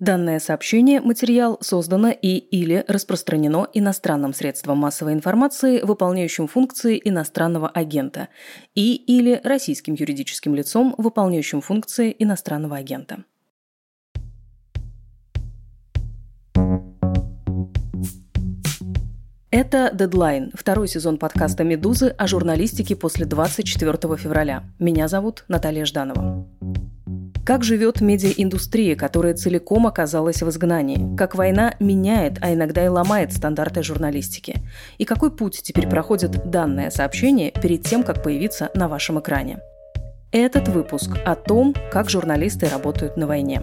Данное сообщение, материал создано и или распространено иностранным средством массовой информации, выполняющим функции иностранного агента, и или российским юридическим лицом, выполняющим функции иностранного агента. Это «Дедлайн», второй сезон подкаста «Медузы» о журналистике после 24 февраля. Меня зовут Наталья Жданова. Как живет медиаиндустрия, которая целиком оказалась в изгнании? Как война меняет, а иногда и ломает стандарты журналистики? И какой путь теперь проходит данное сообщение перед тем, как появиться на вашем экране? Этот выпуск о том, как журналисты работают на войне.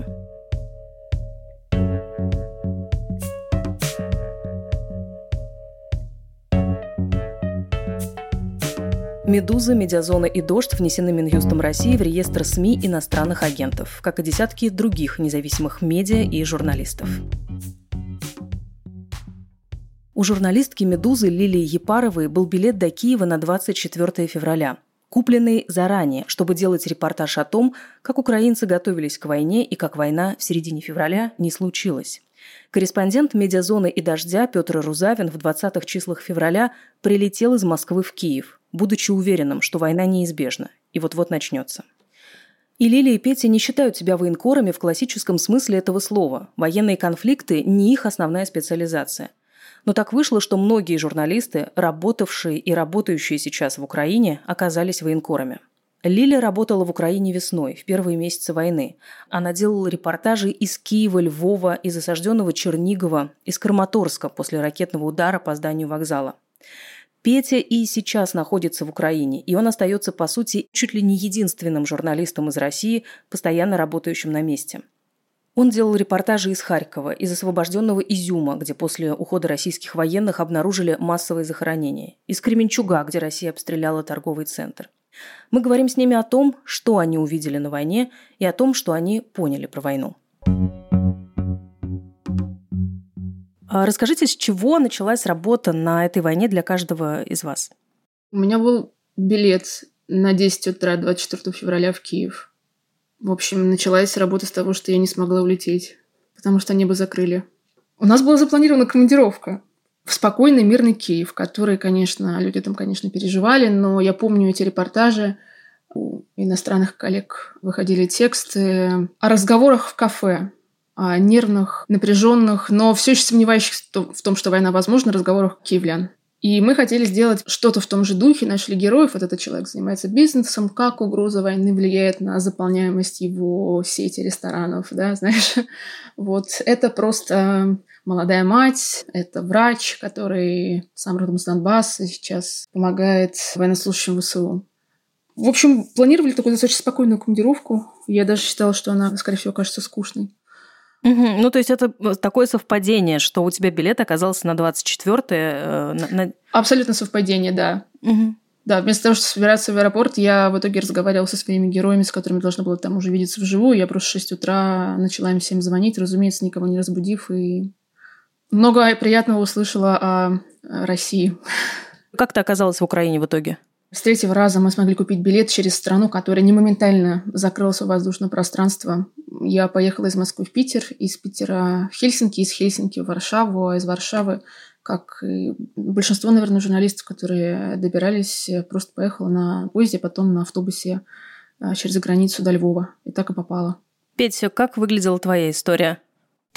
«Медуза», «Медиазона» и «Дождь» внесены Минюстом России в реестр СМИ иностранных агентов, как и десятки других независимых медиа и журналистов. У журналистки «Медузы» Лилии Епаровой был билет до Киева на 24 февраля, купленный заранее, чтобы делать репортаж о том, как украинцы готовились к войне и как война в середине февраля не случилась. Корреспондент «Медиазоны» и «Дождя» Петр Рузавин в 20-х числах февраля прилетел из Москвы в Киев, будучи уверенным, что война неизбежна и вот-вот начнется. И Лилия и Петя не считают себя военкорами в классическом смысле этого слова. Военные конфликты – не их основная специализация. Но так вышло, что многие журналисты, работавшие и работающие сейчас в Украине, оказались военкорами. Лиля работала в Украине весной, в первые месяцы войны. Она делала репортажи из Киева, Львова, из осажденного Чернигова, из Краматорска после ракетного удара по зданию вокзала. Петя и сейчас находится в Украине, и он остается, по сути, чуть ли не единственным журналистом из России, постоянно работающим на месте. Он делал репортажи из Харькова, из освобожденного Изюма, где после ухода российских военных обнаружили массовые захоронения, из Кременчуга, где Россия обстреляла торговый центр. Мы говорим с ними о том, что они увидели на войне, и о том, что они поняли про войну. Расскажите, с чего началась работа на этой войне для каждого из вас? У меня был билет на 10 утра 24 февраля в Киев. В общем, началась работа с того, что я не смогла улететь, потому что небо закрыли. У нас была запланирована командировка в спокойный, мирный Киев, который, конечно, люди там, конечно, переживали, но я помню эти репортажи, у иностранных коллег выходили тексты о разговорах в кафе, нервных, напряженных, но все еще сомневающихся в том, что война возможна, разговорах киевлян. И мы хотели сделать что-то в том же духе, нашли героев, вот этот человек занимается бизнесом, как угроза войны влияет на заполняемость его сети ресторанов, да, знаешь. Вот это просто молодая мать, это врач, который сам родом из Донбасса, сейчас помогает военнослужащим ВСУ. В общем, планировали такую достаточно спокойную командировку. Я даже считала, что она, скорее всего, кажется скучной. Угу. Ну, то есть это э, такое совпадение, что у тебя билет оказался на 24-е. Э, на... Абсолютно совпадение, да. Угу. Да, вместо того, чтобы собираться в аэропорт, я в итоге разговаривала со своими героями, с которыми должна была там уже видеться вживую. Я просто в 6 утра начала им всем звонить, разумеется, никого не разбудив, и много приятного услышала о России. Как ты оказалась в Украине в итоге? С третьего раза мы смогли купить билет через страну, которая не моментально закрыла свое воздушное пространство. Я поехала из Москвы в Питер, из Питера в Хельсинки, из Хельсинки в Варшаву, а из Варшавы, как и большинство, наверное, журналистов, которые добирались, просто поехала на поезде, потом на автобусе а, через границу до Львова. И так и попала. Петя, как выглядела твоя история?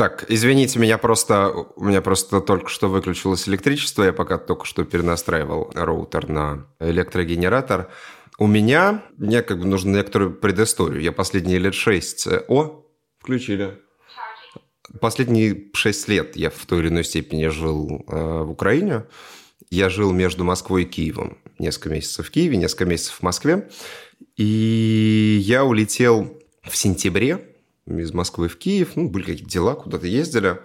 Так, извините, меня просто, у меня просто только что выключилось электричество, я пока только что перенастраивал роутер на электрогенератор. У меня, мне как бы нужно некоторую предысторию. Я последние лет шесть... Э, о, включили. Последние шесть лет я в той или иной степени жил э, в Украине. Я жил между Москвой и Киевом. Несколько месяцев в Киеве, несколько месяцев в Москве. И я улетел в сентябре из Москвы в Киев, ну, были какие-то дела, куда-то ездили,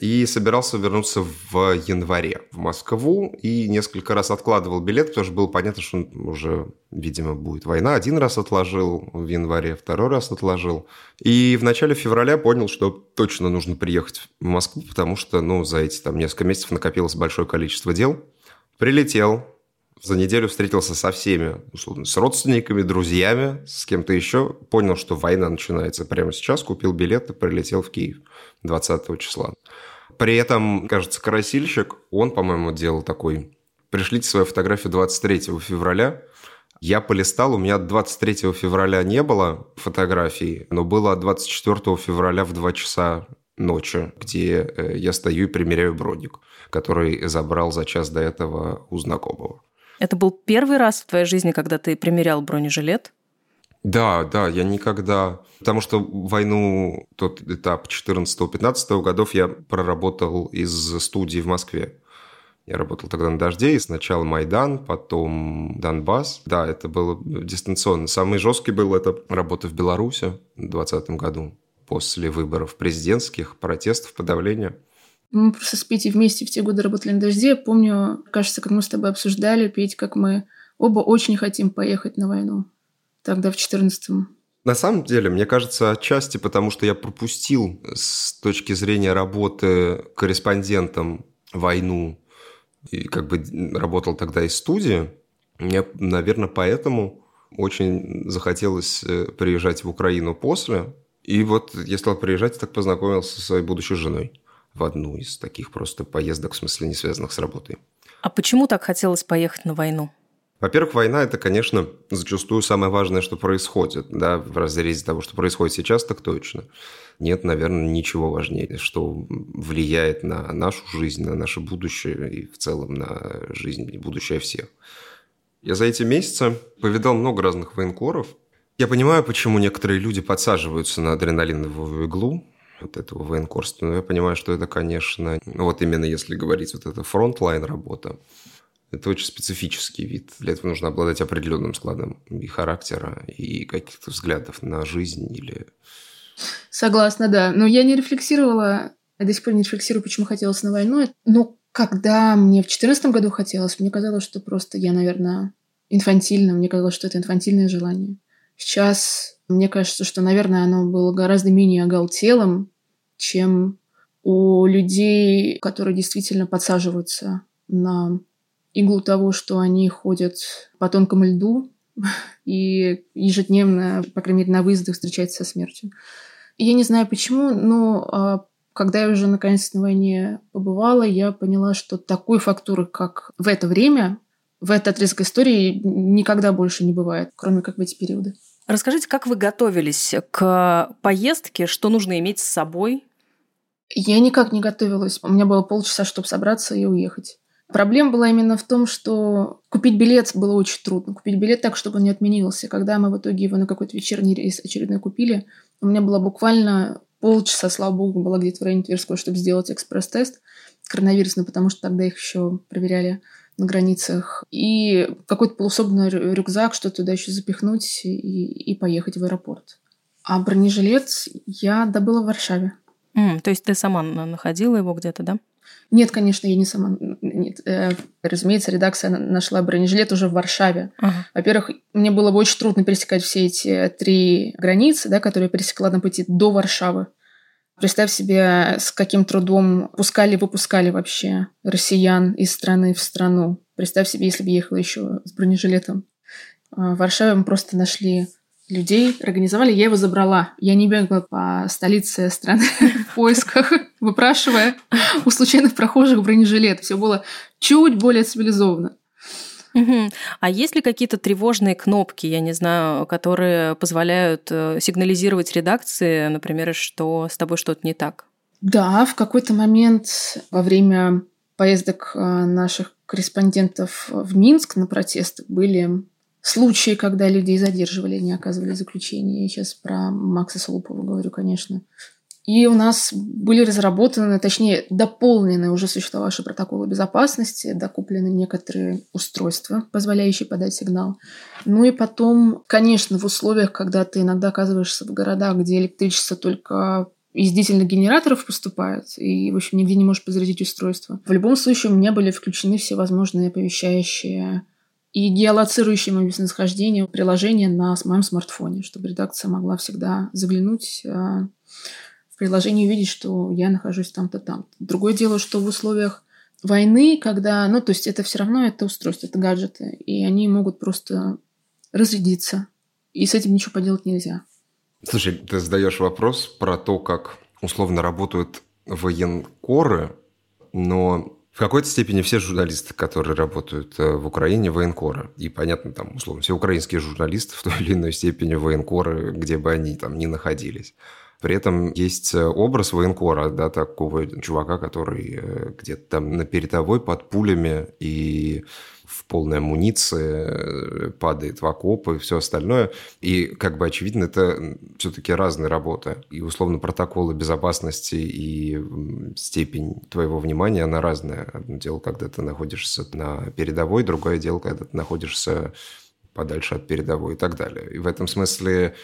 и собирался вернуться в январе в Москву, и несколько раз откладывал билет, потому что было понятно, что уже, видимо, будет война. Один раз отложил в январе, второй раз отложил. И в начале февраля понял, что точно нужно приехать в Москву, потому что, ну, за эти там несколько месяцев накопилось большое количество дел. Прилетел, За неделю встретился со всеми, условно, с родственниками, друзьями, с кем-то еще. Понял, что война начинается прямо сейчас, купил билет и прилетел в Киев 20 числа. При этом, кажется, Карасильщик, он, по-моему, делал такой... Пришлите свою фотографию 23 февраля. Я полистал, у меня 23 февраля не было фотографий, но было 24 февраля в 2 часа ночи, где э, я стою и примеряю бродик, который забрал за час до этого у знакомого. Это был первый раз в твоей жизни, когда ты примерял бронежилет? Да, да, я никогда... Потому что войну, тот этап 14-15 годов я проработал из студии в Москве. Я работал тогда на «Дожде», и сначала Майдан, потом Донбасс. Да, это было дистанционно. Самый жесткий был это работа в Беларуси в 2020 году после выборов президентских, протестов, подавления. Мы просто с Петей вместе в те годы работали на «Дожде». Помню, кажется, как мы с тобой обсуждали, Петь, как мы оба очень хотим поехать на войну. Тогда в 14-м. На самом деле, мне кажется, отчасти потому, что я пропустил с точки зрения работы корреспондентом войну и как бы работал тогда из студии, мне, наверное, поэтому очень захотелось э, приезжать в Украину после. И вот я стал приезжать, так познакомился со своей будущей женой в одну из таких просто поездок, в смысле, не связанных с работой. А почему так хотелось поехать на войну? Во-первых, война – это, конечно, зачастую самое важное, что происходит. Да, в разрезе того, что происходит сейчас, так точно. Нет, наверное, ничего важнее, что влияет на нашу жизнь, на наше будущее и в целом на жизнь и будущее всех. Я за эти месяцы повидал много разных военкоров. Я понимаю, почему некоторые люди подсаживаются на адреналиновую иглу, вот этого военкорства. Но я понимаю, что это, конечно, вот именно если говорить вот это frontline работа, это очень специфический вид. Для этого нужно обладать определенным складом и характера, и каких-то взглядов на жизнь или... Согласна, да. Но я не рефлексировала, я до сих пор не рефлексирую, почему хотелось на войну. Но когда мне в 2014 году хотелось, мне казалось, что просто я, наверное, инфантильна. Мне казалось, что это инфантильное желание. Сейчас мне кажется, что, наверное, оно было гораздо менее оголтелым, чем у людей, которые действительно подсаживаются на иглу того, что они ходят по тонкому льду и ежедневно, по крайней мере, на выездах встречаются со смертью. Я не знаю почему, но а, когда я уже наконец на войне побывала, я поняла, что такой фактуры, как в это время, в этот отрезок истории никогда больше не бывает, кроме как в эти периоды. Расскажите, как вы готовились к поездке, что нужно иметь с собой? Я никак не готовилась. У меня было полчаса, чтобы собраться и уехать. Проблема была именно в том, что купить билет было очень трудно. Купить билет так, чтобы он не отменился. Когда мы в итоге его на какой-то вечерний рейс очередной купили, у меня было буквально полчаса, слава богу, была где-то в районе Тверской, чтобы сделать экспресс-тест коронавирусный, потому что тогда их еще проверяли на границах. И какой-то полусобный рюкзак, что туда еще запихнуть и, и поехать в аэропорт. А бронежилет я добыла в Варшаве. Mm, то есть ты сама находила его где-то, да? Нет, конечно, я не сама. Нет, э, разумеется, редакция нашла бронежилет уже в Варшаве. Ага. Во-первых, мне было бы очень трудно пересекать все эти три границы, да, которые я пересекла на пути до Варшавы. Представь себе, с каким трудом пускали-выпускали вообще россиян из страны в страну. Представь себе, если бы ехала еще с бронежилетом. А, в Варшаве мы просто нашли людей организовали, я его забрала. Я не бегала по столице страны в поисках, выпрашивая у случайных прохожих бронежилет. Все было чуть более цивилизованно. А есть ли какие-то тревожные кнопки, я не знаю, которые позволяют э, сигнализировать редакции, например, что с тобой что-то не так? Да, в какой-то момент во время поездок э, наших корреспондентов в Минск на протесты были случаи, когда людей задерживали, не оказывали заключения. Я сейчас про Макса Солупова говорю, конечно. И у нас были разработаны, точнее, дополнены уже существовавшие протоколы безопасности, докуплены некоторые устройства, позволяющие подать сигнал. Ну и потом, конечно, в условиях, когда ты иногда оказываешься в городах, где электричество только из дизельных генераторов поступает, и, в общем, нигде не можешь подзарядить устройство. В любом случае, у меня были включены все возможные оповещающие и геолоцирующее мое местонахождение приложение на моем смартфоне, чтобы редакция могла всегда заглянуть э, в приложение и увидеть, что я нахожусь там-то там. Другое дело, что в условиях войны, когда, ну, то есть это все равно это устройство, это гаджеты, и они могут просто разрядиться, и с этим ничего поделать нельзя. Слушай, ты задаешь вопрос про то, как условно работают военкоры, но в какой-то степени все журналисты, которые работают э, в Украине, военкоры. И, понятно, там, условно, все украинские журналисты в той или иной степени военкоры, где бы они там ни находились. При этом есть э, образ военкора, да, такого чувака, который э, где-то там на передовой под пулями и в полной амуниции, э, падает в окопы и все остальное. И, как бы, очевидно, это все-таки разные работы. И, условно, протоколы безопасности и степень твоего внимания, она разная. Одно дело, когда ты находишься на передовой, другое дело, когда ты находишься подальше от передовой и так далее. И в этом смысле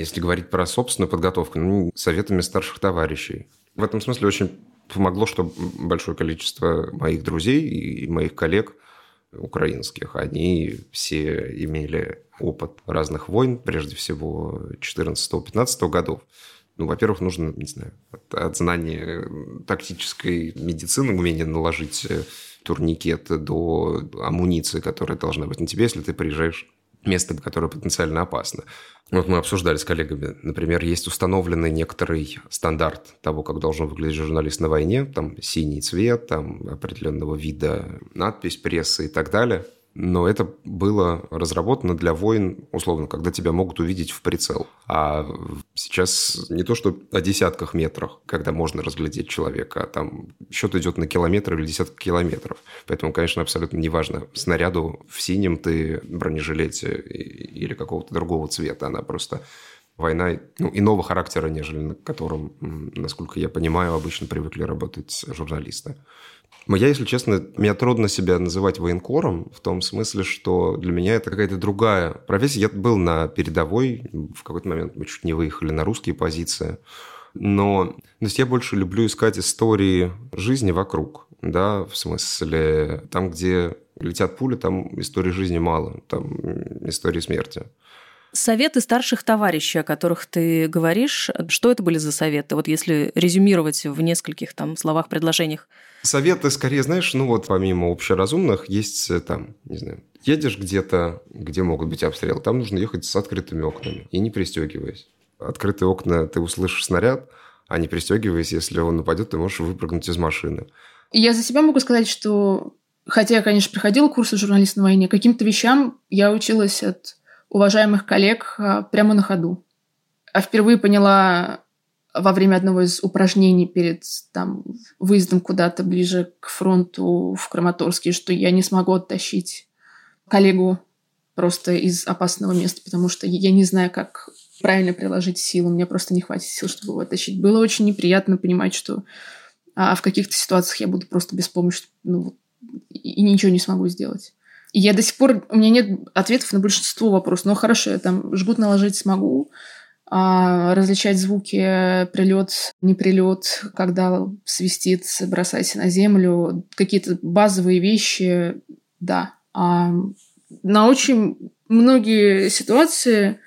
если говорить про собственную подготовку, ну, советами старших товарищей. В этом смысле очень помогло, что большое количество моих друзей и моих коллег украинских, они все имели опыт разных войн, прежде всего 14-15 годов. Ну, во-первых, нужно, не знаю, от, от знания тактической медицины, умения наложить турникет до амуниции, которая должна быть на тебе, если ты приезжаешь место, которое потенциально опасно. Вот мы обсуждали с коллегами, например, есть установленный некоторый стандарт того, как должен выглядеть журналист на войне, там синий цвет, там определенного вида надпись прессы и так далее – но это было разработано для войн, условно, когда тебя могут увидеть в прицел. А сейчас не то, что о десятках метрах, когда можно разглядеть человека, а там счет идет на километр или десятки километров. Поэтому, конечно, абсолютно неважно, снаряду в синем ты бронежилете или какого-то другого цвета. Она просто война ну, иного характера, нежели на котором, насколько я понимаю, обычно привыкли работать журналисты. Я, если честно, мне трудно себя называть военкором в том смысле, что для меня это какая-то другая профессия. Я был на передовой, в какой-то момент мы чуть не выехали на русские позиции. Но то есть я больше люблю искать истории жизни вокруг. Да, в смысле, там, где летят пули, там истории жизни мало, там истории смерти. Советы старших товарищей, о которых ты говоришь, что это были за советы? Вот если резюмировать в нескольких там словах, предложениях. Советы, скорее, знаешь, ну вот помимо общеразумных, есть э, там, не знаю, едешь где-то, где могут быть обстрелы, там нужно ехать с открытыми окнами и не пристегиваясь. Открытые окна, ты услышишь снаряд, а не пристегиваясь, если он нападет, ты можешь выпрыгнуть из машины. Я за себя могу сказать, что хотя я, конечно, проходила курсы журналиста на войне, каким-то вещам я училась от уважаемых коллег а, прямо на ходу. А впервые поняла во время одного из упражнений перед там, выездом куда-то ближе к фронту в Краматорске, что я не смогу оттащить коллегу просто из опасного места, потому что я не знаю, как правильно приложить силу. Мне просто не хватит сил, чтобы его оттащить. Было очень неприятно понимать, что а, в каких-то ситуациях я буду просто беспомощна ну, и ничего не смогу сделать. Я до сих пор... У меня нет ответов на большинство вопросов. Ну, хорошо, я там жгут наложить смогу, а различать звуки, прилет, не прилет, когда свистит, бросайся на землю, какие-то базовые вещи, да. А на очень многие ситуации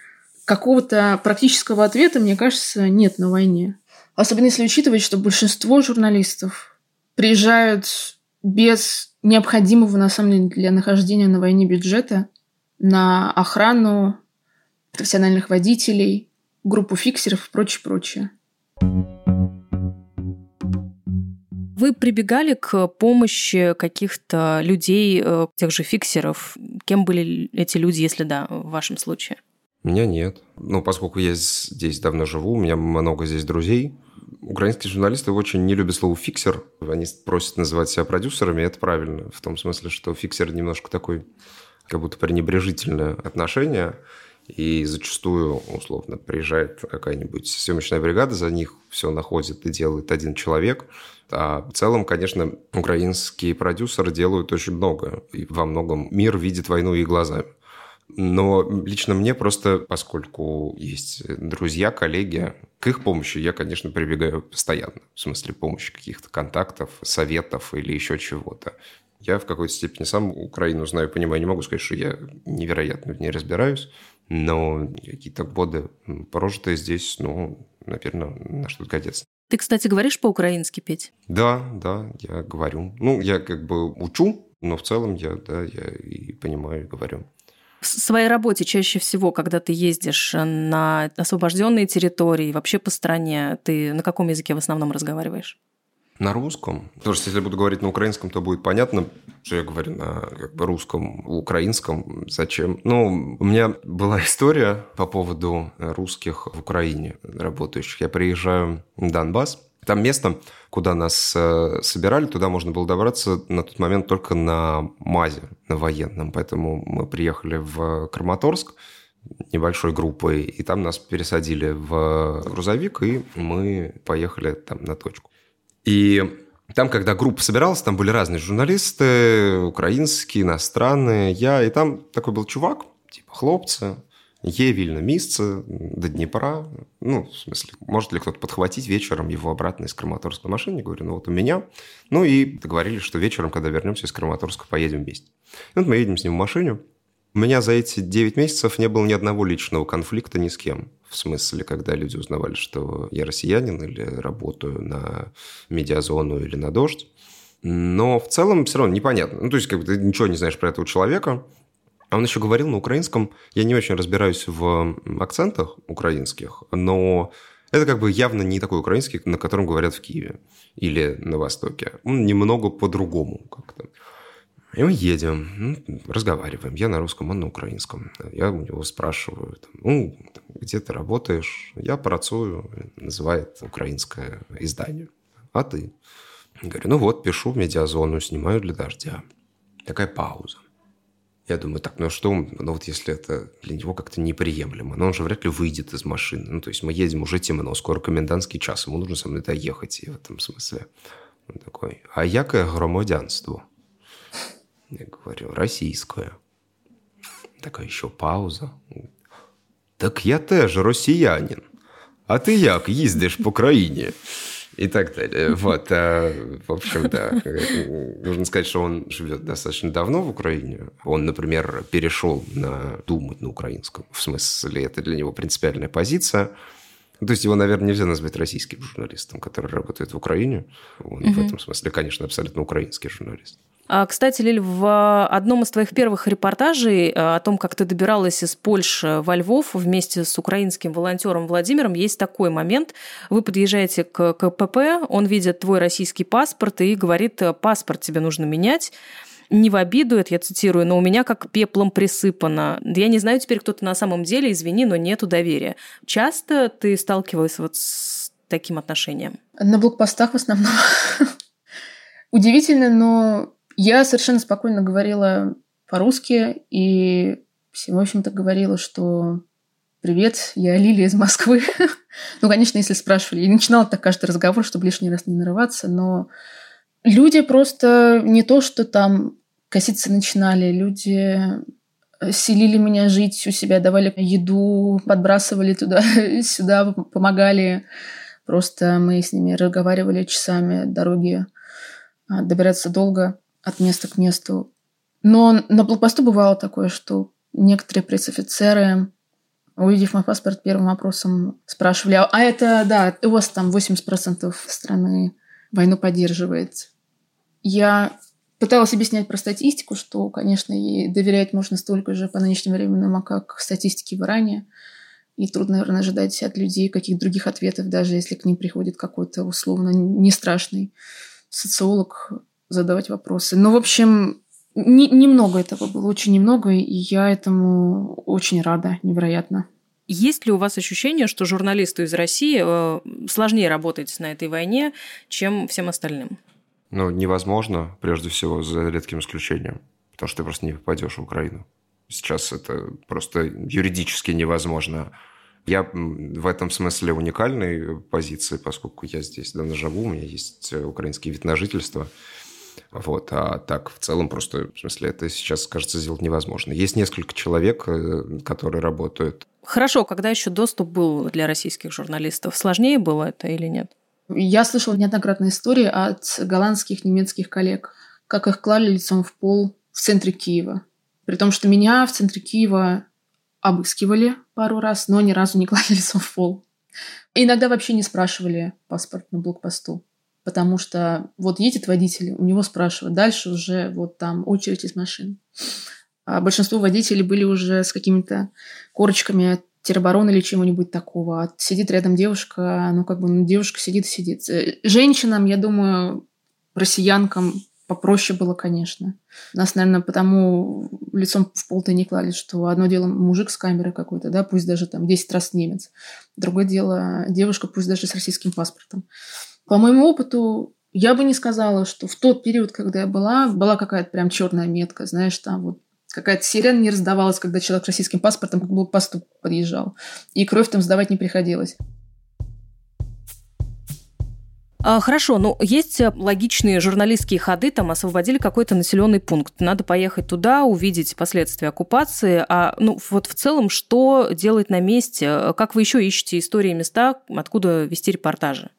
какого-то практического ответа, мне кажется, нет на войне. Особенно если учитывать, что большинство журналистов приезжают без необходимого, на самом деле, для нахождения на войне бюджета на охрану профессиональных водителей, группу фиксеров и прочее, прочее. Вы прибегали к помощи каких-то людей, э, тех же фиксеров? Кем были эти люди, если да, в вашем случае? У меня нет. Ну, поскольку я здесь давно живу, у меня много здесь друзей, Украинские журналисты очень не любят слово «фиксер». Они просят называть себя продюсерами, и это правильно. В том смысле, что фиксер немножко такой, как будто пренебрежительное отношение. И зачастую, условно, приезжает какая-нибудь съемочная бригада, за них все находит и делает один человек. А в целом, конечно, украинские продюсеры делают очень много. И во многом мир видит войну их глазами. Но лично мне просто, поскольку есть друзья, коллеги, к их помощи я, конечно, прибегаю постоянно. В смысле помощи каких-то контактов, советов или еще чего-то. Я в какой-то степени сам Украину знаю, понимаю. Не могу сказать, что я невероятно в ней разбираюсь, но какие-то годы прожитые здесь, ну, наверное, на что-то годятся. Ты, кстати, говоришь по-украински, Петь? Да, да, я говорю. Ну, я как бы учу, но в целом я, да, я и понимаю, и говорю. В своей работе чаще всего, когда ты ездишь на освобожденные территории, вообще по стране, ты на каком языке в основном разговариваешь? На русском. Потому что если буду говорить на украинском, то будет понятно, что я говорю на как бы, русском, украинском. Зачем? Ну, у меня была история по поводу русских в Украине работающих. Я приезжаю в Донбасс, там место, куда нас э, собирали, туда можно было добраться на тот момент только на МАЗе, на военном. Поэтому мы приехали в Краматорск небольшой группой, и там нас пересадили в грузовик, и мы поехали там на точку. И там, когда группа собиралась, там были разные журналисты, украинские, иностранные, я, и там такой был чувак, типа хлопцы, Е вільно місце до Днепра. Ну, в смысле, может ли кто-то подхватить вечером его обратно из Краматорска на машине? Говорю, ну вот у меня. Ну и договорились, что вечером, когда вернемся из Краматорска, поедем вместе. И вот мы едем с ним в машине. У меня за эти 9 месяцев не было ни одного личного конфликта ни с кем. В смысле, когда люди узнавали, что я россиянин или работаю на медиазону или на дождь. Но в целом все равно непонятно. Ну, то есть, как бы ты ничего не знаешь про этого человека, а он еще говорил на украинском. Я не очень разбираюсь в акцентах украинских, но это как бы явно не такой украинский, на котором говорят в Киеве или на Востоке. Он немного по-другому как-то. И мы едем, ну, разговариваем. Я на русском, он на украинском. Я у него спрашиваю, ну, где ты работаешь? Я працую, называет украинское издание. А ты? Говорю, ну вот, пишу в медиазону, снимаю для дождя. Такая пауза. Я думаю, так, ну а что, ну вот если это для него как-то неприемлемо, но он же вряд ли выйдет из машины. Ну, то есть мы едем уже темно, скоро комендантский час, ему нужно со мной доехать, и в этом смысле. Он такой, а якое громадянство? Я говорю, российское. Такая еще пауза. Так я теж росіянин. А ты як їздиш по країні? И так далее. Вот, а, в общем, да. Нужно сказать, что он живет достаточно давно в Украине. Он, например, перешел на думать на украинском. В смысле, это для него принципиальная позиция. То есть его, наверное, нельзя назвать российским журналистом, который работает в Украине. Он угу. в этом смысле, конечно, абсолютно украинский журналист. А, кстати, Лиль, в одном из твоих первых репортажей э, о том, как ты добиралась из Польши во Львов вместе с украинским волонтером Владимиром, есть такой момент. Вы подъезжаете к КПП, он видит твой российский паспорт и говорит, паспорт тебе нужно менять. Не в обиду, это я цитирую, но у меня как пеплом присыпано. Я не знаю теперь, кто ты на самом деле, извини, но нету доверия. Часто ты сталкивалась вот с таким отношением? На блокпостах в основном. Удивительно, но я совершенно спокойно говорила по-русски и в общем-то, говорила, что «Привет, я Лилия из Москвы». ну, конечно, если спрашивали. Я начинала так каждый разговор, чтобы лишний раз не нарываться, но люди просто не то, что там коситься начинали, люди селили меня жить у себя, давали еду, подбрасывали туда-сюда, помогали. Просто мы с ними разговаривали часами, дороги а, добираться долго от места к месту. Но на блокпосту бывало такое, что некоторые пресс-офицеры, увидев мой паспорт, первым вопросом спрашивали, а это, да, у вас там 80% страны войну поддерживает. Я пыталась объяснять про статистику, что, конечно, ей доверять можно столько же по нынешним временам, а как статистике в Иране. И трудно, наверное, ожидать от людей каких-то других ответов, даже если к ним приходит какой-то условно не страшный социолог задавать вопросы. Но, в общем, не, немного этого было, очень немного, и я этому очень рада, невероятно. Есть ли у вас ощущение, что журналисту из России э, сложнее работать на этой войне, чем всем остальным? Ну, невозможно, прежде всего, за редким исключением, потому что ты просто не попадешь в Украину. Сейчас это просто юридически невозможно. Я в этом смысле уникальной позиции, поскольку я здесь давно живу, у меня есть э, украинский вид на жительство – вот. А так, в целом, просто, в смысле, это сейчас, кажется, сделать невозможно. Есть несколько человек, э, которые работают. Хорошо, когда еще доступ был для российских журналистов, сложнее было это или нет? Я слышала неоднократные истории от голландских, немецких коллег, как их клали лицом в пол в центре Киева. При том, что меня в центре Киева обыскивали пару раз, но ни разу не клали лицом в пол. И иногда вообще не спрашивали паспорт на блокпосту. Потому что вот едет водитель, у него спрашивают. Дальше уже вот там очередь из машин. А большинство водителей были уже с какими-то корочками теробороны или чего-нибудь такого. А сидит рядом девушка, ну как бы ну, девушка сидит и сидит. Э, женщинам, я думаю, россиянкам попроще было, конечно. Нас, наверное, потому лицом в пол-то не клали, что одно дело мужик с камерой какой-то, да, пусть даже там 10 раз немец. Другое дело девушка, пусть даже с российским паспортом. По моему опыту, я бы не сказала, что в тот период, когда я была, была какая-то прям черная метка, знаешь, там вот какая-то сирена не раздавалась, когда человек с российским паспортом к блокпосту подъезжал. И кровь там сдавать не приходилось. А, хорошо, ну есть э, логичные журналистские ходы, там освободили какой-то населенный пункт. Надо поехать туда, увидеть последствия оккупации. А ну вот в целом, что делать на месте? Как вы еще ищете истории места, откуда вести репортажи?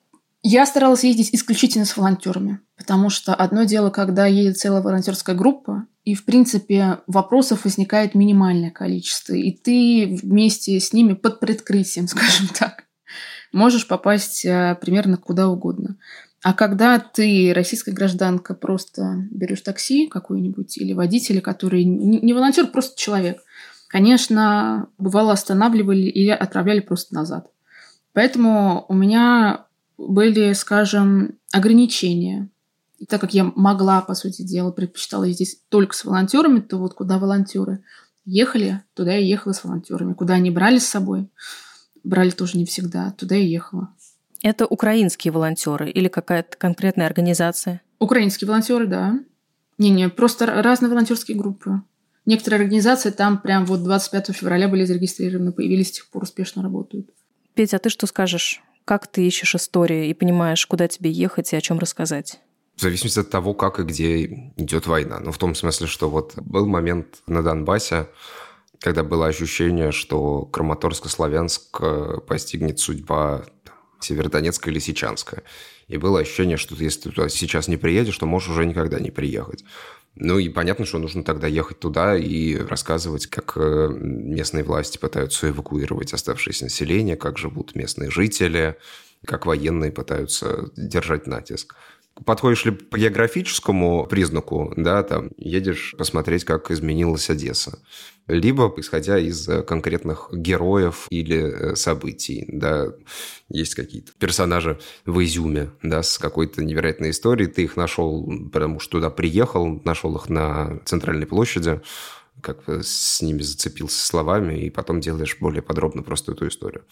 Я старалась ездить исключительно с волонтерами, потому что одно дело, когда едет целая волонтерская группа, и, в принципе, вопросов возникает минимальное количество, и ты вместе с ними под прикрытием, скажем так, можешь попасть э, примерно куда угодно. А когда ты, российская гражданка, просто берешь такси какой-нибудь или водителя, который не волонтер, просто человек, конечно, бывало останавливали и отправляли просто назад. Поэтому у меня были, скажем, ограничения. И так как я могла, по сути дела, предпочитала здесь только с волонтерами, то вот куда волонтеры ехали, туда я ехала с волонтерами. Куда они брали с собой, брали тоже не всегда, туда я ехала. Это украинские волонтеры или какая-то конкретная организация? Украинские волонтеры, да. Не-не, просто разные волонтерские группы. Некоторые организации там прям вот 25 февраля были зарегистрированы, появились с тех пор успешно работают. Петя, а ты что скажешь? Как ты ищешь истории и понимаешь, куда тебе ехать и о чем рассказать? В зависимости от того, как и где идет война. Ну, в том смысле, что вот был момент на Донбассе, когда было ощущение, что Краматорско-Славянск э, постигнет судьба Северодонецка или Сичанска. И было ощущение, что если ты туда сейчас не приедешь, то можешь уже никогда не приехать. Ну и понятно, что нужно тогда ехать туда и рассказывать, как э, местные власти пытаются эвакуировать оставшееся население, как живут местные жители, как военные пытаются держать натиск подходишь ли по географическому признаку, да, там, едешь посмотреть, как изменилась Одесса. Либо исходя из конкретных героев или э, событий, да, есть какие-то персонажи в Изюме, да, с какой-то невероятной историей, ты их нашел, потому что туда приехал, нашел их на центральной площади, как бы с ними зацепился словами, и потом делаешь более подробно просто эту историю.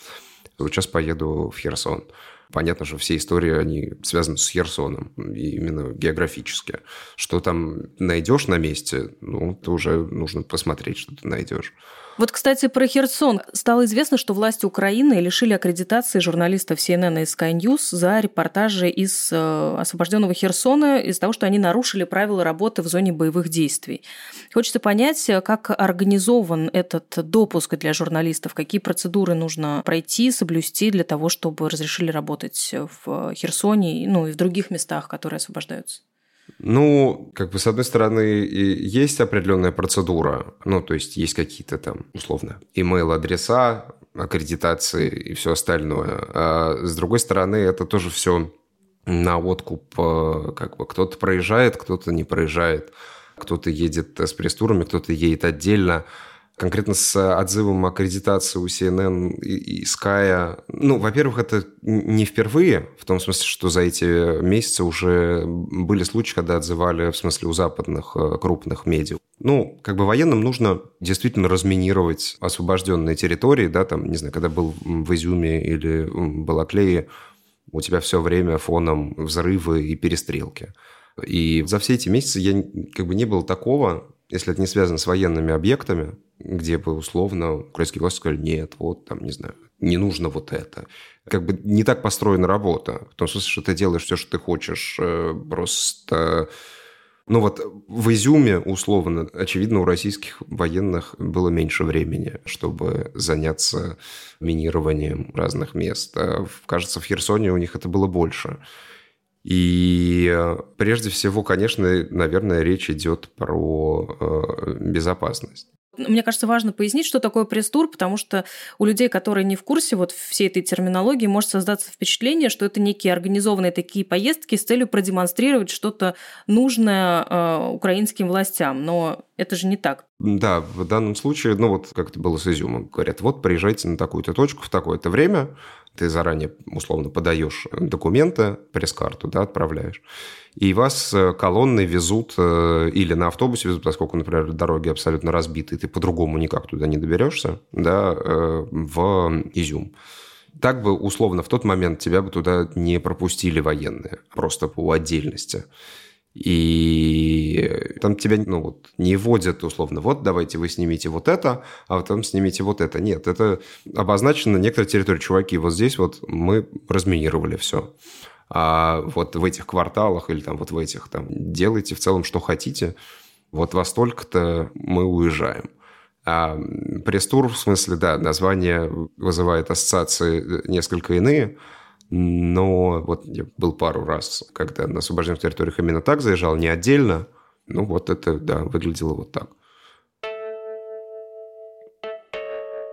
Вот сейчас поеду в Херсон. Понятно, что все истории, они связаны с Херсоном, именно географически. Что там найдешь на месте, ну, это уже нужно посмотреть, что ты найдешь. Вот, кстати, про Херсон. Стало известно, что власти Украины лишили аккредитации журналистов CNN и Sky News за репортажи из э, освобожденного Херсона из-за того, что они нарушили правила работы в зоне боевых действий. Хочется понять, как организован этот допуск для журналистов, какие процедуры нужно пройти, соблюсти для того, чтобы разрешили работать в Херсоне ну, и в других местах, которые освобождаются. Ну, как бы, с одной стороны, есть определенная процедура, ну, то есть есть какие-то там, условно, email-адреса, аккредитации и все остальное. А с другой стороны, это тоже все на откуп, э, как бы, кто-то проезжает, кто-то не проезжает, кто-то едет с пресс-турами, кто-то едет отдельно конкретно с отзывом аккредитации у CNN и, и Sky. Ну, во-первых, это не впервые, в том смысле, что за эти месяцы уже были случаи, когда отзывали, в смысле, у западных э, крупных медиа. Ну, как бы военным нужно действительно разминировать освобожденные территории, да, там, не знаю, когда был в Изюме или Балаклее, у тебя все время фоном взрывы и перестрелки. И за все эти месяцы я как бы не было такого, если это не связано с военными объектами, где бы условно украинские власти сказали, нет, вот там, не знаю, не нужно вот это. Как бы не так построена работа. В том смысле, что ты делаешь все, что ты хочешь. Э, просто... Ну вот в Изюме, условно, очевидно, у российских военных было меньше времени, чтобы заняться минированием разных мест. А, кажется, в Херсоне у них это было больше. И э, прежде всего, конечно, наверное, речь идет про э, безопасность. Мне кажется, важно пояснить, что такое пресс-тур, потому что у людей, которые не в курсе вот всей этой терминологии, может создаться впечатление, что это некие организованные такие поездки с целью продемонстрировать что-то нужное э, украинским властям. Но это же не так. Да, в данном случае, ну вот как это было с изюмом, говорят, вот приезжайте на такую-то точку в такое-то время, ты заранее условно подаешь документы, пресс-карту, да, отправляешь, и вас э, колонны везут э, или на автобусе везут, поскольку, например, дороги абсолютно разбиты, ты по-другому никак туда не доберешься, да, э, в Изюм. Так бы, условно, в тот момент тебя бы туда не пропустили военные, просто по отдельности. И там тебя ну, вот, не вводят условно, вот давайте вы снимите вот это, а потом снимите вот это. Нет, это обозначено на некоторой территории. Чуваки, вот здесь вот мы разминировали все а вот в этих кварталах или там вот в этих там делайте в целом, что хотите, вот во столько-то мы уезжаем. А пресс-тур, в смысле, да, название вызывает ассоциации несколько иные, но вот я был пару раз, когда на освобожденных территориях именно так заезжал, не отдельно, ну вот это, да, выглядело вот так.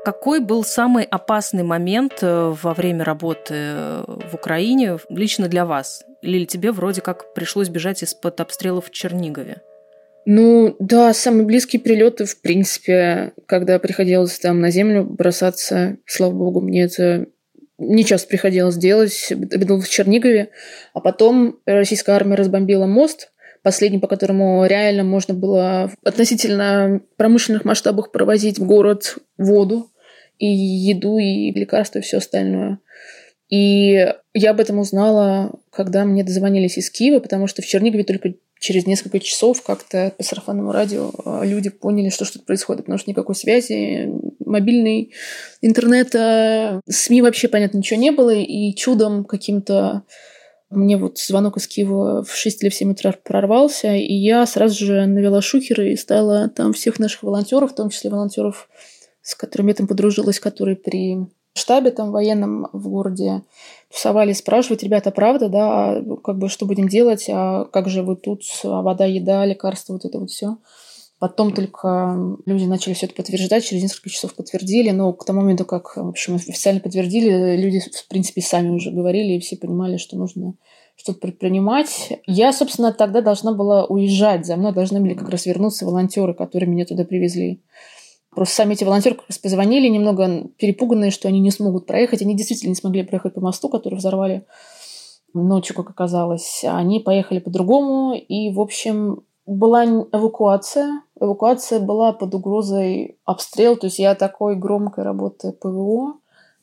Какой был самый опасный момент э, во время работы э, в Украине лично для вас? Или тебе вроде как пришлось бежать из-под обстрелов в Чернигове? Ну, да, самые близкие прилеты, в принципе, когда приходилось там на землю бросаться, слава богу, мне это не часто приходилось делать. Был в Чернигове. А потом российская армия разбомбила мост, последний, по которому реально можно было в относительно промышленных масштабах провозить в город воду и еду, и лекарства, и все остальное. И я об этом узнала, когда мне дозвонились из Киева, потому что в Чернигове только через несколько часов как-то по сарафанному радио а, люди поняли, что что-то происходит, потому что никакой связи, мобильный, интернета, СМИ вообще, понятно, ничего не было, и чудом каким-то мне вот звонок из Киева в 6 или в 7 утра прорвался, и я сразу же навела шухеры и стала там всех наших волонтеров, в том числе волонтеров с которыми я там подружилась, которые при штабе там военном в городе тусовали, спрашивать, ребята, правда, да, а как бы что будем делать, а как же вы тут, а вода, еда, лекарства, вот это вот все. Потом только люди начали все это подтверждать, через несколько часов подтвердили, но к тому моменту, как, в общем, официально подтвердили, люди, в принципе, сами уже говорили, и все понимали, что нужно что-то предпринимать. Я, собственно, тогда должна была уезжать, за мной должны были как раз вернуться волонтеры, которые меня туда привезли. Просто сами эти волонтеры как раз позвонили, немного перепуганные, что они не смогут проехать. Они действительно не смогли проехать по мосту, который взорвали ночью, как оказалось. Они поехали по-другому. И, в общем, была эвакуация. Эвакуация была под угрозой обстрела. То есть я такой громкой работы ПВО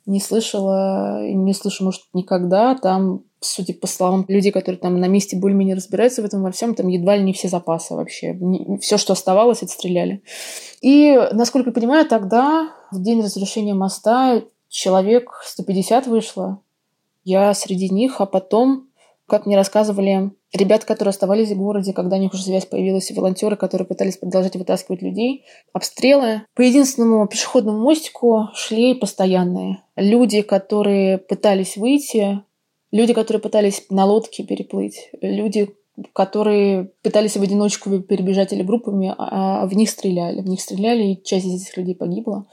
не слышала, не слышу, может, никогда. Там судя по словам людей, которые там на месте более-менее разбираются в этом во всем, там едва ли не все запасы вообще. Все, что оставалось, отстреляли. И, насколько я понимаю, тогда, в день разрушения моста, человек 150 вышло. Я среди них, а потом, как мне рассказывали ребята, которые оставались в городе, когда у них уже связь появилась, и волонтеры, которые пытались продолжать вытаскивать людей, обстрелы. По единственному пешеходному мостику шли постоянные. Люди, которые пытались выйти, люди, которые пытались на лодке переплыть, люди, которые пытались в одиночку перебежать или группами, а, а в них стреляли. В них стреляли, и часть из этих людей погибла.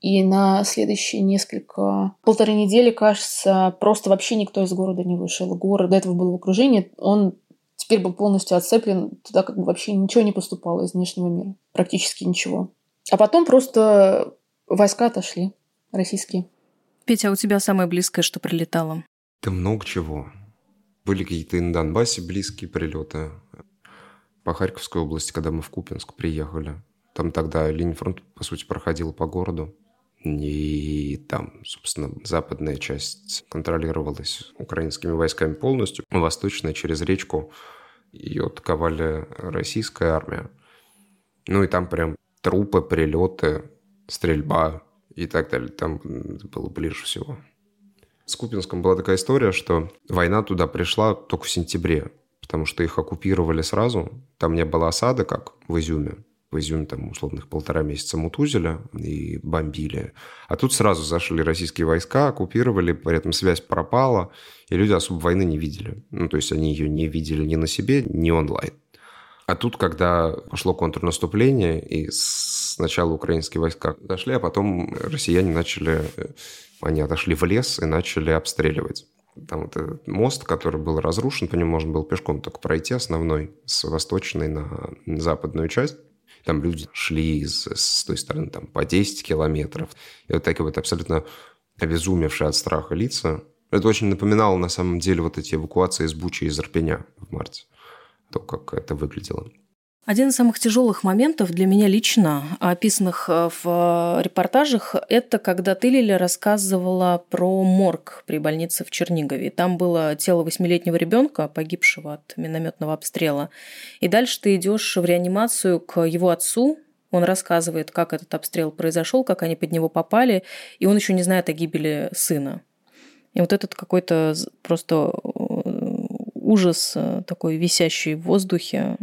И на следующие несколько, полторы недели, кажется, просто вообще никто из города не вышел. Город до этого был в окружении, он теперь был полностью отцеплен, туда как бы вообще ничего не поступало из внешнего мира. Практически ничего. А потом просто войска отошли, российские. Петя, а у тебя самое близкое, что прилетало? Да много чего. Были какие-то на Донбассе близкие прилеты. По Харьковской области, когда мы в Купинск приехали. Там тогда линия фронта, по сути, проходила по городу. И там, собственно, западная часть контролировалась украинскими войсками полностью. Восточная через речку ее атаковали российская армия. Ну и там прям трупы, прилеты, стрельба и так далее. Там было ближе всего. С Купинском была такая история, что война туда пришла только в сентябре, потому что их оккупировали сразу. Там не было осады, как в Изюме. В Изюме там условных полтора месяца мутузили и бомбили. А тут сразу зашли российские войска, оккупировали, при этом связь пропала, и люди особо войны не видели. Ну, то есть они ее не видели ни на себе, ни онлайн. А тут, когда пошло контрнаступление, и сначала украинские войска дошли, а потом россияне начали, они отошли в лес и начали обстреливать. Там вот этот мост, который был разрушен, по нему можно было пешком только пройти, основной, с восточной на западную часть. Там люди шли из, с той стороны там, по 10 километров. И вот такие вот абсолютно обезумевшие от страха лица. Это очень напоминало, на самом деле, вот эти эвакуации из Бучи и из Ирпеня в марте то, как это выглядело. Один из самых тяжелых моментов для меня лично, описанных э, в репортажах, это когда ты, Лиля, рассказывала про морг при больнице в Чернигове. Там было тело восьмилетнего ребенка, погибшего от минометного обстрела. И дальше ты идешь в реанимацию к его отцу, он рассказывает, как этот обстрел произошел, как они под него попали, и он еще не знает о гибели сына. И вот этот какой-то просто ужас э, такой висящий в воздухе.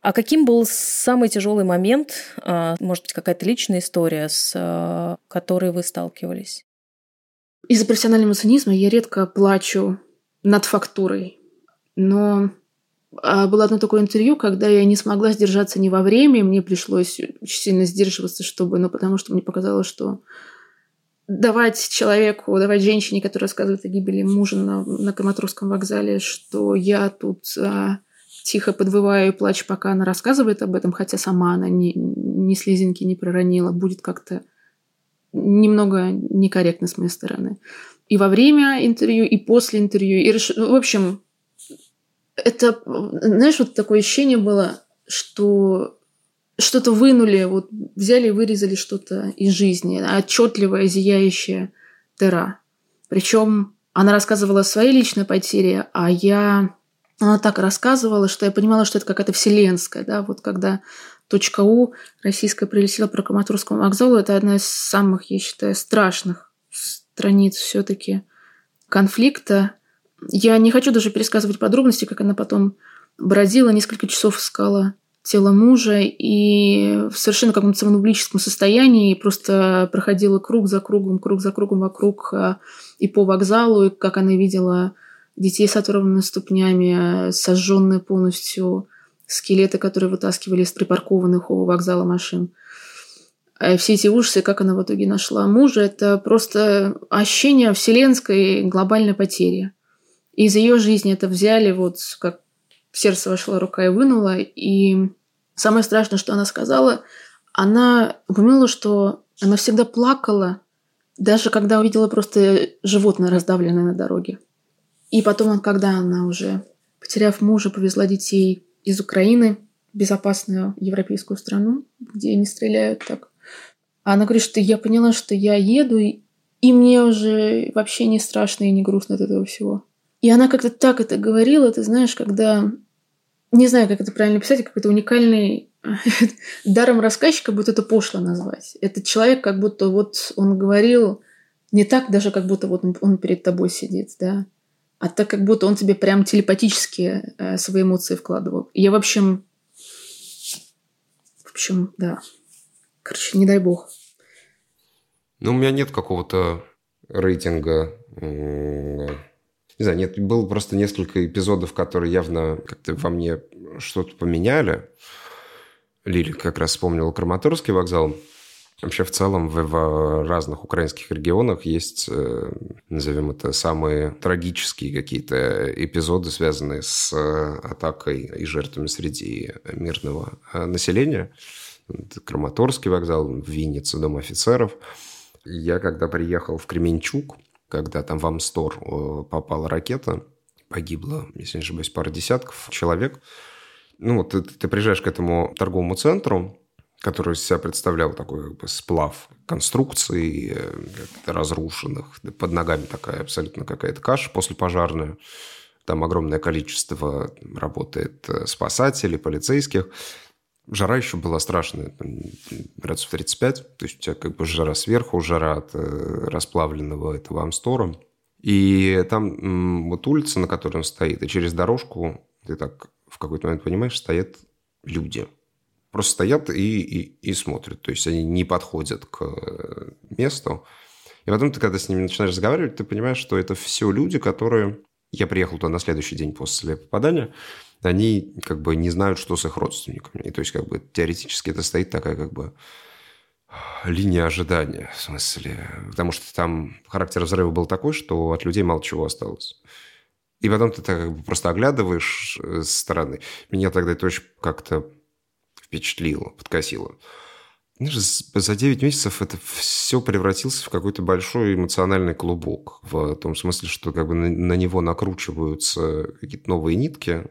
А каким был самый тяжелый момент, а, может быть, какая-то личная история, с э, которой вы сталкивались? Из-за профессионального цинизма я редко плачу над фактурой. Но а, было одно такое интервью, когда я не смогла сдержаться ни во время, мне пришлось очень сильно сдерживаться, чтобы, ну, потому что мне показалось, что давать человеку, давать женщине, которая рассказывает о гибели мужа на, на Краматорском вокзале, что я тут а, тихо подвываю и плачу, пока она рассказывает об этом, хотя сама она ни, ни слезинки не проронила, будет как-то немного некорректно с моей стороны. И во время интервью, и после интервью. И, в общем, это, знаешь, вот такое ощущение было, что что-то вынули, вот взяли и вырезали что-то из жизни, отчетливая, зияющая дыра. Причем она рассказывала о своей личной потере, а я... Она так рассказывала, что я понимала, что это какая-то вселенская, да, вот когда точка У российская прилетела по Краматорскому вокзалу, это одна из самых, я считаю, страшных страниц все-таки конфликта. Я не хочу даже пересказывать подробности, как она потом бродила, несколько часов искала тело мужа и в совершенно каком-то самонублическом состоянии просто проходила круг за кругом, круг за кругом вокруг а, и по вокзалу, и как она видела детей с оторванными ступнями, сожженные полностью скелеты, которые вытаскивали из припаркованных у вокзала машин. А все эти ужасы, как она в итоге нашла мужа, это просто ощущение вселенской глобальной потери. Из ее жизни это взяли, вот как в сердце вошла рука и вынула, и Самое страшное, что она сказала, она упомянула, что она всегда плакала, даже когда увидела просто животное раздавленное на дороге. И потом, когда она уже, потеряв мужа, повезла детей из Украины в безопасную европейскую страну, где не стреляют так. Она говорит, что я поняла, что я еду, и мне уже вообще не страшно и не грустно от этого всего. И она как-то так это говорила, ты знаешь, когда не знаю, как это правильно писать, какой-то уникальный даром рассказчика будет это пошло назвать. Этот человек как будто вот он говорил не так даже, как будто вот он перед тобой сидит, да, а так, как будто он тебе прям телепатически э, свои эмоции вкладывал. Я, в общем, в общем, да. Короче, не дай бог. Ну, у меня нет какого-то рейтинга не знаю, нет, было просто несколько эпизодов, которые явно как-то во мне что-то поменяли. Лили как раз вспомнила Краматорский вокзал. Вообще, в целом, в, в разных украинских регионах есть, э, назовем это, самые трагические какие-то эпизоды, связанные с э, атакой и жертвами среди мирного э, населения. Это Краматорский вокзал, в Виннице, Дом офицеров. Я, когда приехал в Кременчук, когда там в Амстор э, попала ракета, погибло, если не ошибаюсь, пара десятков человек. Ну вот ты, ты приезжаешь к этому торговому центру, который из себя представлял такой как бы сплав конструкций э, разрушенных. Под ногами такая абсолютно какая-то каша послепожарная. Там огромное количество работает э, спасателей, полицейских. Жара еще была страшная, там, градусов 35, то есть у тебя как бы жара сверху, жара от э, расплавленного этого амстора. И там вот улица, на которой он стоит, и через дорожку, ты так в какой-то момент понимаешь, стоят люди. Просто стоят и, и, и смотрят. То есть они не подходят к э, месту. И потом ты, когда с ними начинаешь разговаривать, ты понимаешь, что это все люди, которые я приехал туда на следующий день после попадания, они как бы не знают, что с их родственниками. И то есть как бы теоретически это стоит такая как бы линия ожидания, в смысле, потому что там характер взрыва был такой, что от людей мало чего осталось. И потом ты так как бы просто оглядываешь э, с стороны. Меня тогда это очень как-то впечатлило, подкосило. Знаешь, за 9 месяцев это все превратилось в какой-то большой эмоциональный клубок. В том смысле, что как бы на него накручиваются какие-то новые нитки.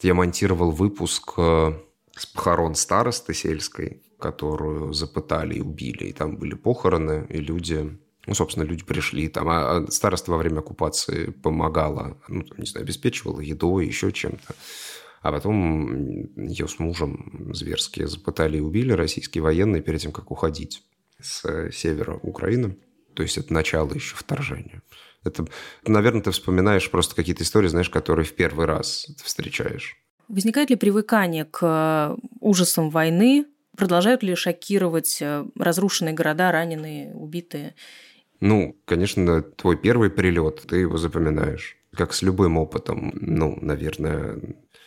Я монтировал выпуск э, с похорон старосты сельской, которую запытали и убили. И там были похороны, и люди ну, собственно, люди пришли там, а, а староста во время оккупации помогала, ну, там, не знаю, обеспечивала едой, еще чем-то. А потом ее с мужем зверски запытали и убили российские военные перед тем, как уходить с э, севера Украины. То есть это начало еще вторжения. Это, наверное, ты вспоминаешь просто какие-то истории, знаешь, которые в первый раз ты встречаешь. Возникает ли привыкание к э, ужасам войны? Продолжают ли шокировать э, разрушенные города, раненые, убитые? Ну, конечно, твой первый прилет, ты его запоминаешь. Как с любым опытом, ну, наверное.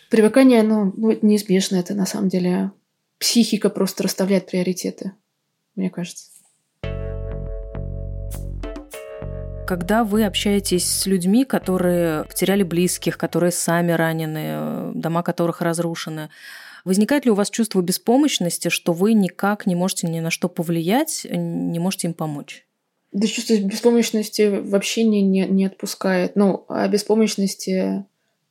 Привыкание, ну, ну это неизбежно. Это на самом деле психика просто расставляет приоритеты, мне кажется. Когда вы общаетесь с людьми, которые потеряли близких, которые сами ранены, дома которых разрушены, возникает ли у вас чувство беспомощности, что вы никак не можете ни на что повлиять, не можете им помочь? Да чувство беспомощности вообще не, не, не отпускает. Ну, о беспомощности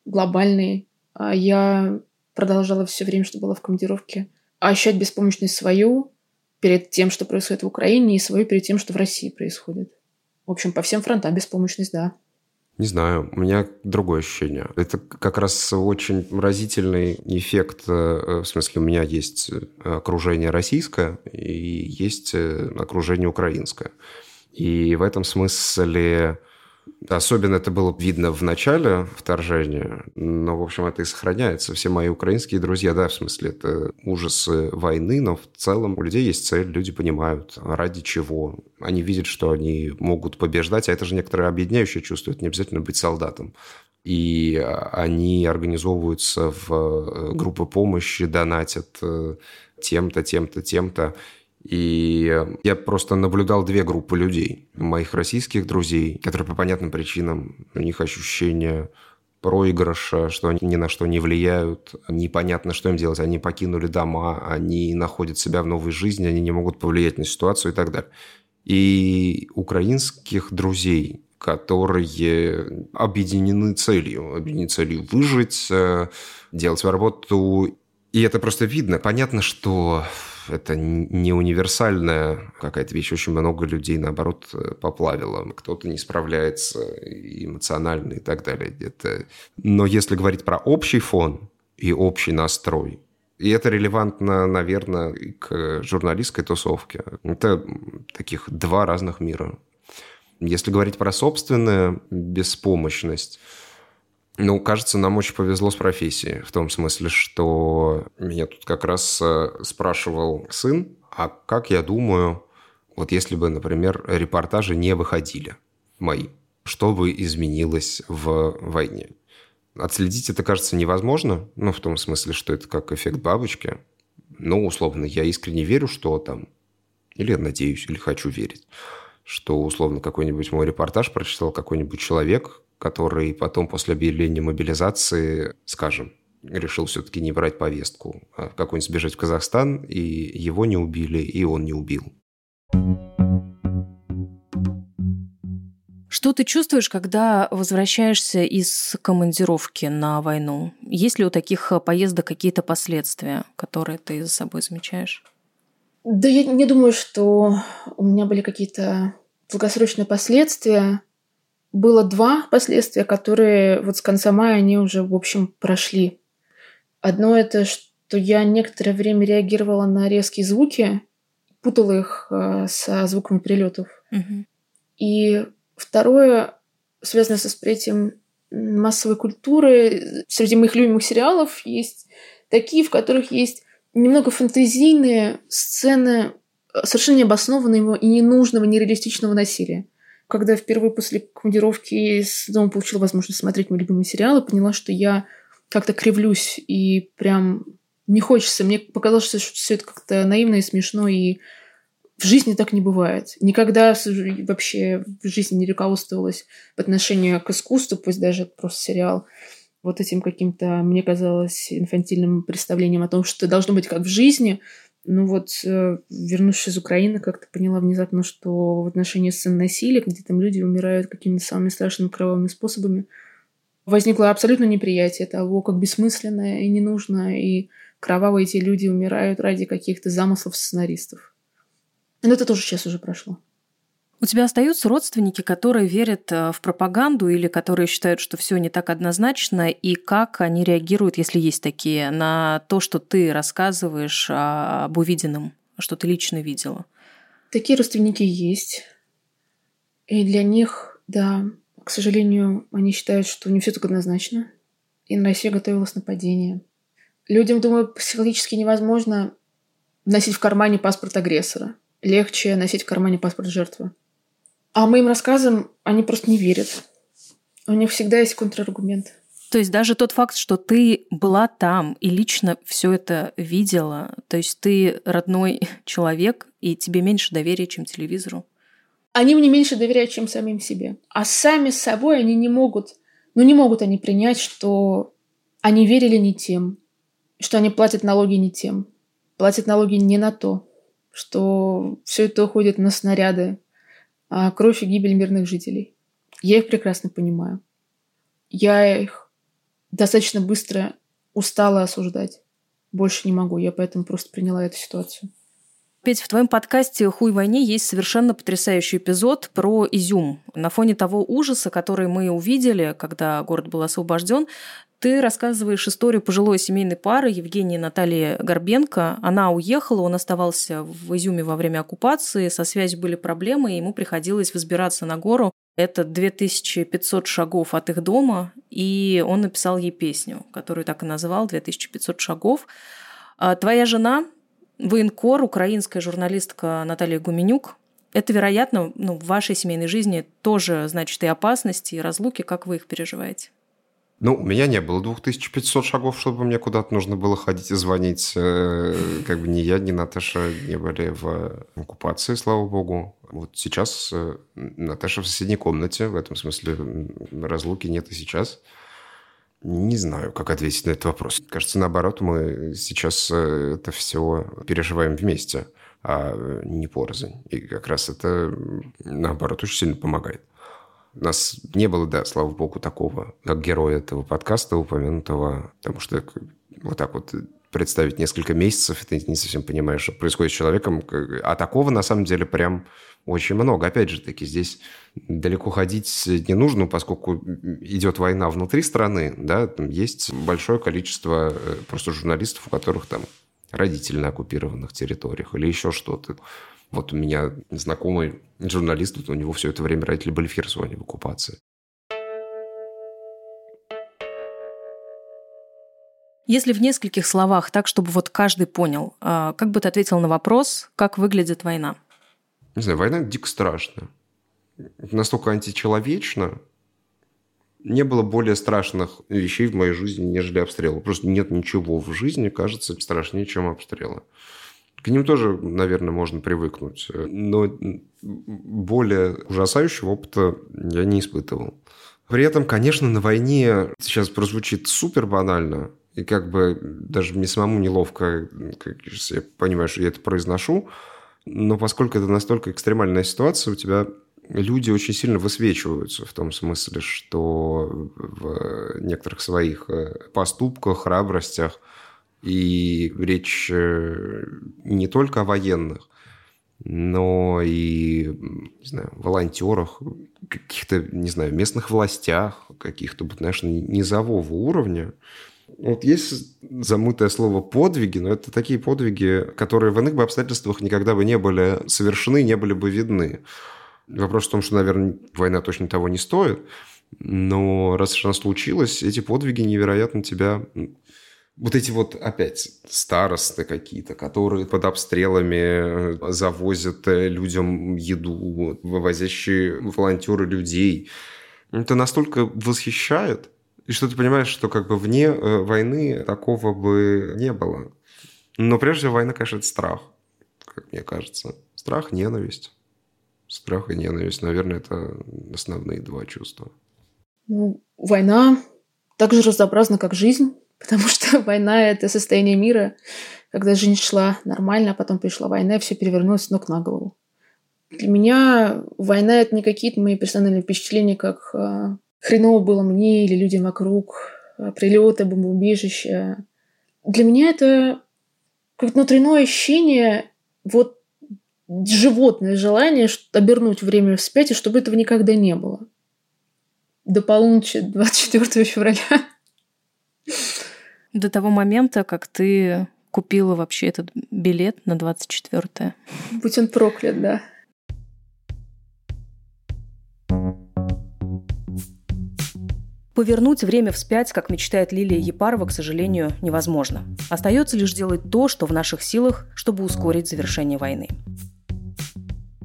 глобальной а я продолжала все время, что была в командировке, ощущать беспомощность свою перед тем, что происходит в Украине, и свою перед тем, что в России происходит. В общем, по всем фронтам беспомощность, да. Не знаю, у меня другое ощущение. Это как раз очень разительный эффект. Э, в смысле, у меня есть окружение российское и есть э, окружение украинское. И в этом смысле Особенно это было видно в начале вторжения, но, в общем, это и сохраняется. Все мои украинские друзья, да, в смысле, это ужасы войны, но в целом у людей есть цель, люди понимают, ради чего. Они видят, что они могут побеждать, а это же некоторое объединяющее чувство, это не обязательно быть солдатом. И они организовываются в э, группы помощи, донатят э, тем-то, тем-то, тем-то. И я просто наблюдал две группы людей. Моих российских друзей, которые по понятным причинам, у них ощущение проигрыша, что они ни на что не влияют, непонятно, что им делать. Они покинули дома, они находят себя в новой жизни, они не могут повлиять на ситуацию и так далее. И украинских друзей, которые объединены целью, объединены целью выжить, э, делать работу. И это просто видно. Понятно, что это не универсальная какая-то вещь. Очень много людей, наоборот, э, поплавило. Кто-то не справляется эмоционально и так далее. Это... Но если говорить про общий фон и общий настрой, и это релевантно, наверное, к журналистской тусовке. Это таких два разных мира. Если говорить про собственную беспомощность, ну, кажется, нам очень повезло с профессией, в том смысле, что меня тут как раз э, спрашивал сын, а как я думаю, вот если бы, например, репортажи не выходили мои, что бы изменилось в войне? Отследить это, кажется, невозможно, ну, в том смысле, что это как эффект бабочки. Ну, условно, я искренне верю, что там, или надеюсь, или хочу верить, что, условно, какой-нибудь мой репортаж прочитал какой-нибудь человек, который потом после объявления мобилизации, скажем, решил все-таки не брать повестку, а какой-нибудь сбежать в Казахстан, и его не убили, и он не убил. Что ты чувствуешь, когда возвращаешься из командировки на войну? Есть ли у таких поездок какие-то последствия, которые ты за собой замечаешь? Да я не думаю, что у меня были какие-то долгосрочные последствия было два последствия, которые вот с конца мая они уже, в общем, прошли. Одно это, что я некоторое время реагировала на резкие звуки, путала их э, со звуками прилетов. Угу. И второе, связано со восприятием массовой культуры. Среди моих любимых сериалов есть такие, в которых есть немного фантазийные сцены совершенно необоснованного и ненужного, нереалистичного насилия. Когда впервые после командировки дома получила возможность смотреть мои любимые сериалы, поняла, что я как-то кривлюсь и прям не хочется. Мне показалось, что все это как-то наивно и смешно, и в жизни так не бывает. Никогда вообще в жизни не руководствовалась по отношению к искусству, пусть даже это просто сериал, вот этим каким-то, мне казалось, инфантильным представлением о том, что должно быть как в жизни. Ну вот, э, вернувшись из Украины, как-то поняла внезапно, что в отношении сцен насилия, где там люди умирают какими-то самыми страшными кровавыми способами, возникло абсолютно неприятие того, как бессмысленно и не нужно, и кровавые эти люди умирают ради каких-то замыслов сценаристов. Но это тоже сейчас уже прошло. У тебя остаются родственники, которые верят э, в пропаганду или которые считают, что все не так однозначно, и как они реагируют, если есть такие, на то, что ты рассказываешь об увиденном, что ты лично видела? Такие родственники есть. И для них, да, к сожалению, они считают, что не все так однозначно. И на Россию готовилось нападение. Людям, думаю, психологически невозможно носить в кармане паспорт агрессора. Легче носить в кармане паспорт жертвы. А моим рассказам они просто не верят. У них всегда есть контраргумент. То есть даже тот факт, что ты была там и лично все это видела, то есть ты родной человек, и тебе меньше доверия, чем телевизору. Они мне меньше доверяют, чем самим себе. А сами собой они не могут, ну не могут они принять, что они верили не тем, что они платят налоги не тем, платят налоги не на то, что все это уходит на снаряды, кровь и гибель мирных жителей. Я их прекрасно понимаю. Я их достаточно быстро устала осуждать. Больше не могу, я поэтому просто приняла эту ситуацию. Петь, в твоем подкасте «Хуй войне» есть совершенно потрясающий эпизод про Изюм. На фоне того ужаса, который мы увидели, когда город был освобожден, ты рассказываешь историю пожилой семейной пары Евгении и Натальи Горбенко. Она уехала, он оставался в Изюме во время оккупации, со связью были проблемы, и ему приходилось взбираться на гору. Это 2500 шагов от их дома, и он написал ей песню, которую так и называл «2500 шагов». А твоя жена, военкор, украинская журналистка Наталья Гуменюк, это, вероятно, ну, в вашей семейной жизни тоже значит и опасности, и разлуки. Как вы их переживаете? Ну, у меня не было 2500 шагов, чтобы мне куда-то нужно было ходить и звонить. Э, как бы ни я, ни Наташа не были в оккупации, слава богу. Вот сейчас э, Наташа в соседней комнате, в этом смысле разлуки нет и сейчас. Не знаю, как ответить на этот вопрос. Кажется, наоборот, мы сейчас э, это все переживаем вместе, а не порознь. И как раз это, наоборот, очень сильно помогает. У нас не было, да, слава богу, такого, как героя этого подкаста упомянутого, потому что вот так вот представить несколько месяцев, ты не совсем понимаешь, что происходит с человеком. А такого, на самом деле, прям очень много. Опять же таки, здесь далеко ходить не нужно, поскольку идет война внутри страны, да, там есть большое количество э, просто журналистов, у которых там родители на оккупированных территориях или еще что-то. Вот у меня знакомый журналист, у него все это время родители были в Херсоне в оккупации. Если в нескольких словах, так, чтобы вот каждый понял, а, как бы ты ответил на вопрос, как выглядит война? Не знаю, война дико страшная. Настолько античеловечно. Не было более страшных вещей в моей жизни, нежели обстрелы. Просто нет ничего в жизни, кажется, страшнее, чем обстрелы. К ним тоже, наверное, можно привыкнуть. Но более ужасающего опыта я не испытывал. При этом, конечно, на войне сейчас прозвучит супер банально, и как бы даже мне самому неловко, как я понимаю, что я это произношу, но поскольку это настолько экстремальная ситуация, у тебя люди очень сильно высвечиваются в том смысле, что в некоторых своих э, поступках, храбростях и речь э, не только о военных, но и, не знаю, волонтерах, каких-то, не знаю, местных властях, каких-то, знаешь, низового уровня. Вот есть замутое слово «подвиги», но это такие подвиги, которые в иных бы обстоятельствах никогда бы не были совершены, не были бы видны. Вопрос в том, что, наверное, война точно того не стоит, но раз уж она случилась, эти подвиги невероятно тебя вот эти вот опять старосты какие-то, которые под обстрелами э, завозят э, людям еду, вывозящие волонтеры людей. Это настолько восхищает, и что ты понимаешь, что как бы вне э, войны такого бы не было. Но прежде война, конечно, это страх, как мне кажется. Страх, ненависть. Страх и ненависть, наверное, это основные два чувства. Ну, война так же разнообразна, как жизнь, потому что война — это состояние мира, когда жизнь шла нормально, а потом пришла война, и все перевернулось с ног на голову. Для меня война — это не какие-то мои персональные впечатления, как э, хреново было мне или людям вокруг, э, прилеты, бомбоубежища. Для меня это как внутреннее ощущение, вот животное желание обернуть время вспять, и чтобы этого никогда не было. До полуночи 24 февраля. До того момента, как ты купила вообще этот билет на 24-е. Будь он проклят, да. Повернуть время вспять, как мечтает Лилия Епарова, к сожалению, невозможно. Остается лишь делать то, что в наших силах, чтобы ускорить завершение войны.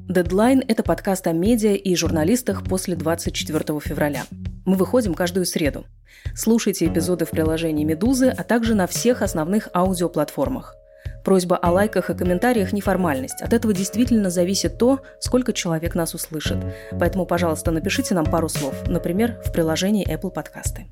Дедлайн – это подкаст о медиа и журналистах после 24 февраля. Мы выходим каждую среду. Слушайте эпизоды в приложении «Медузы», а также на всех основных аудиоплатформах. Просьба о лайках и комментариях не формальность. От этого действительно зависит то, сколько человек нас услышит. Поэтому, пожалуйста, напишите нам пару слов, например, в приложении Apple Podcasts.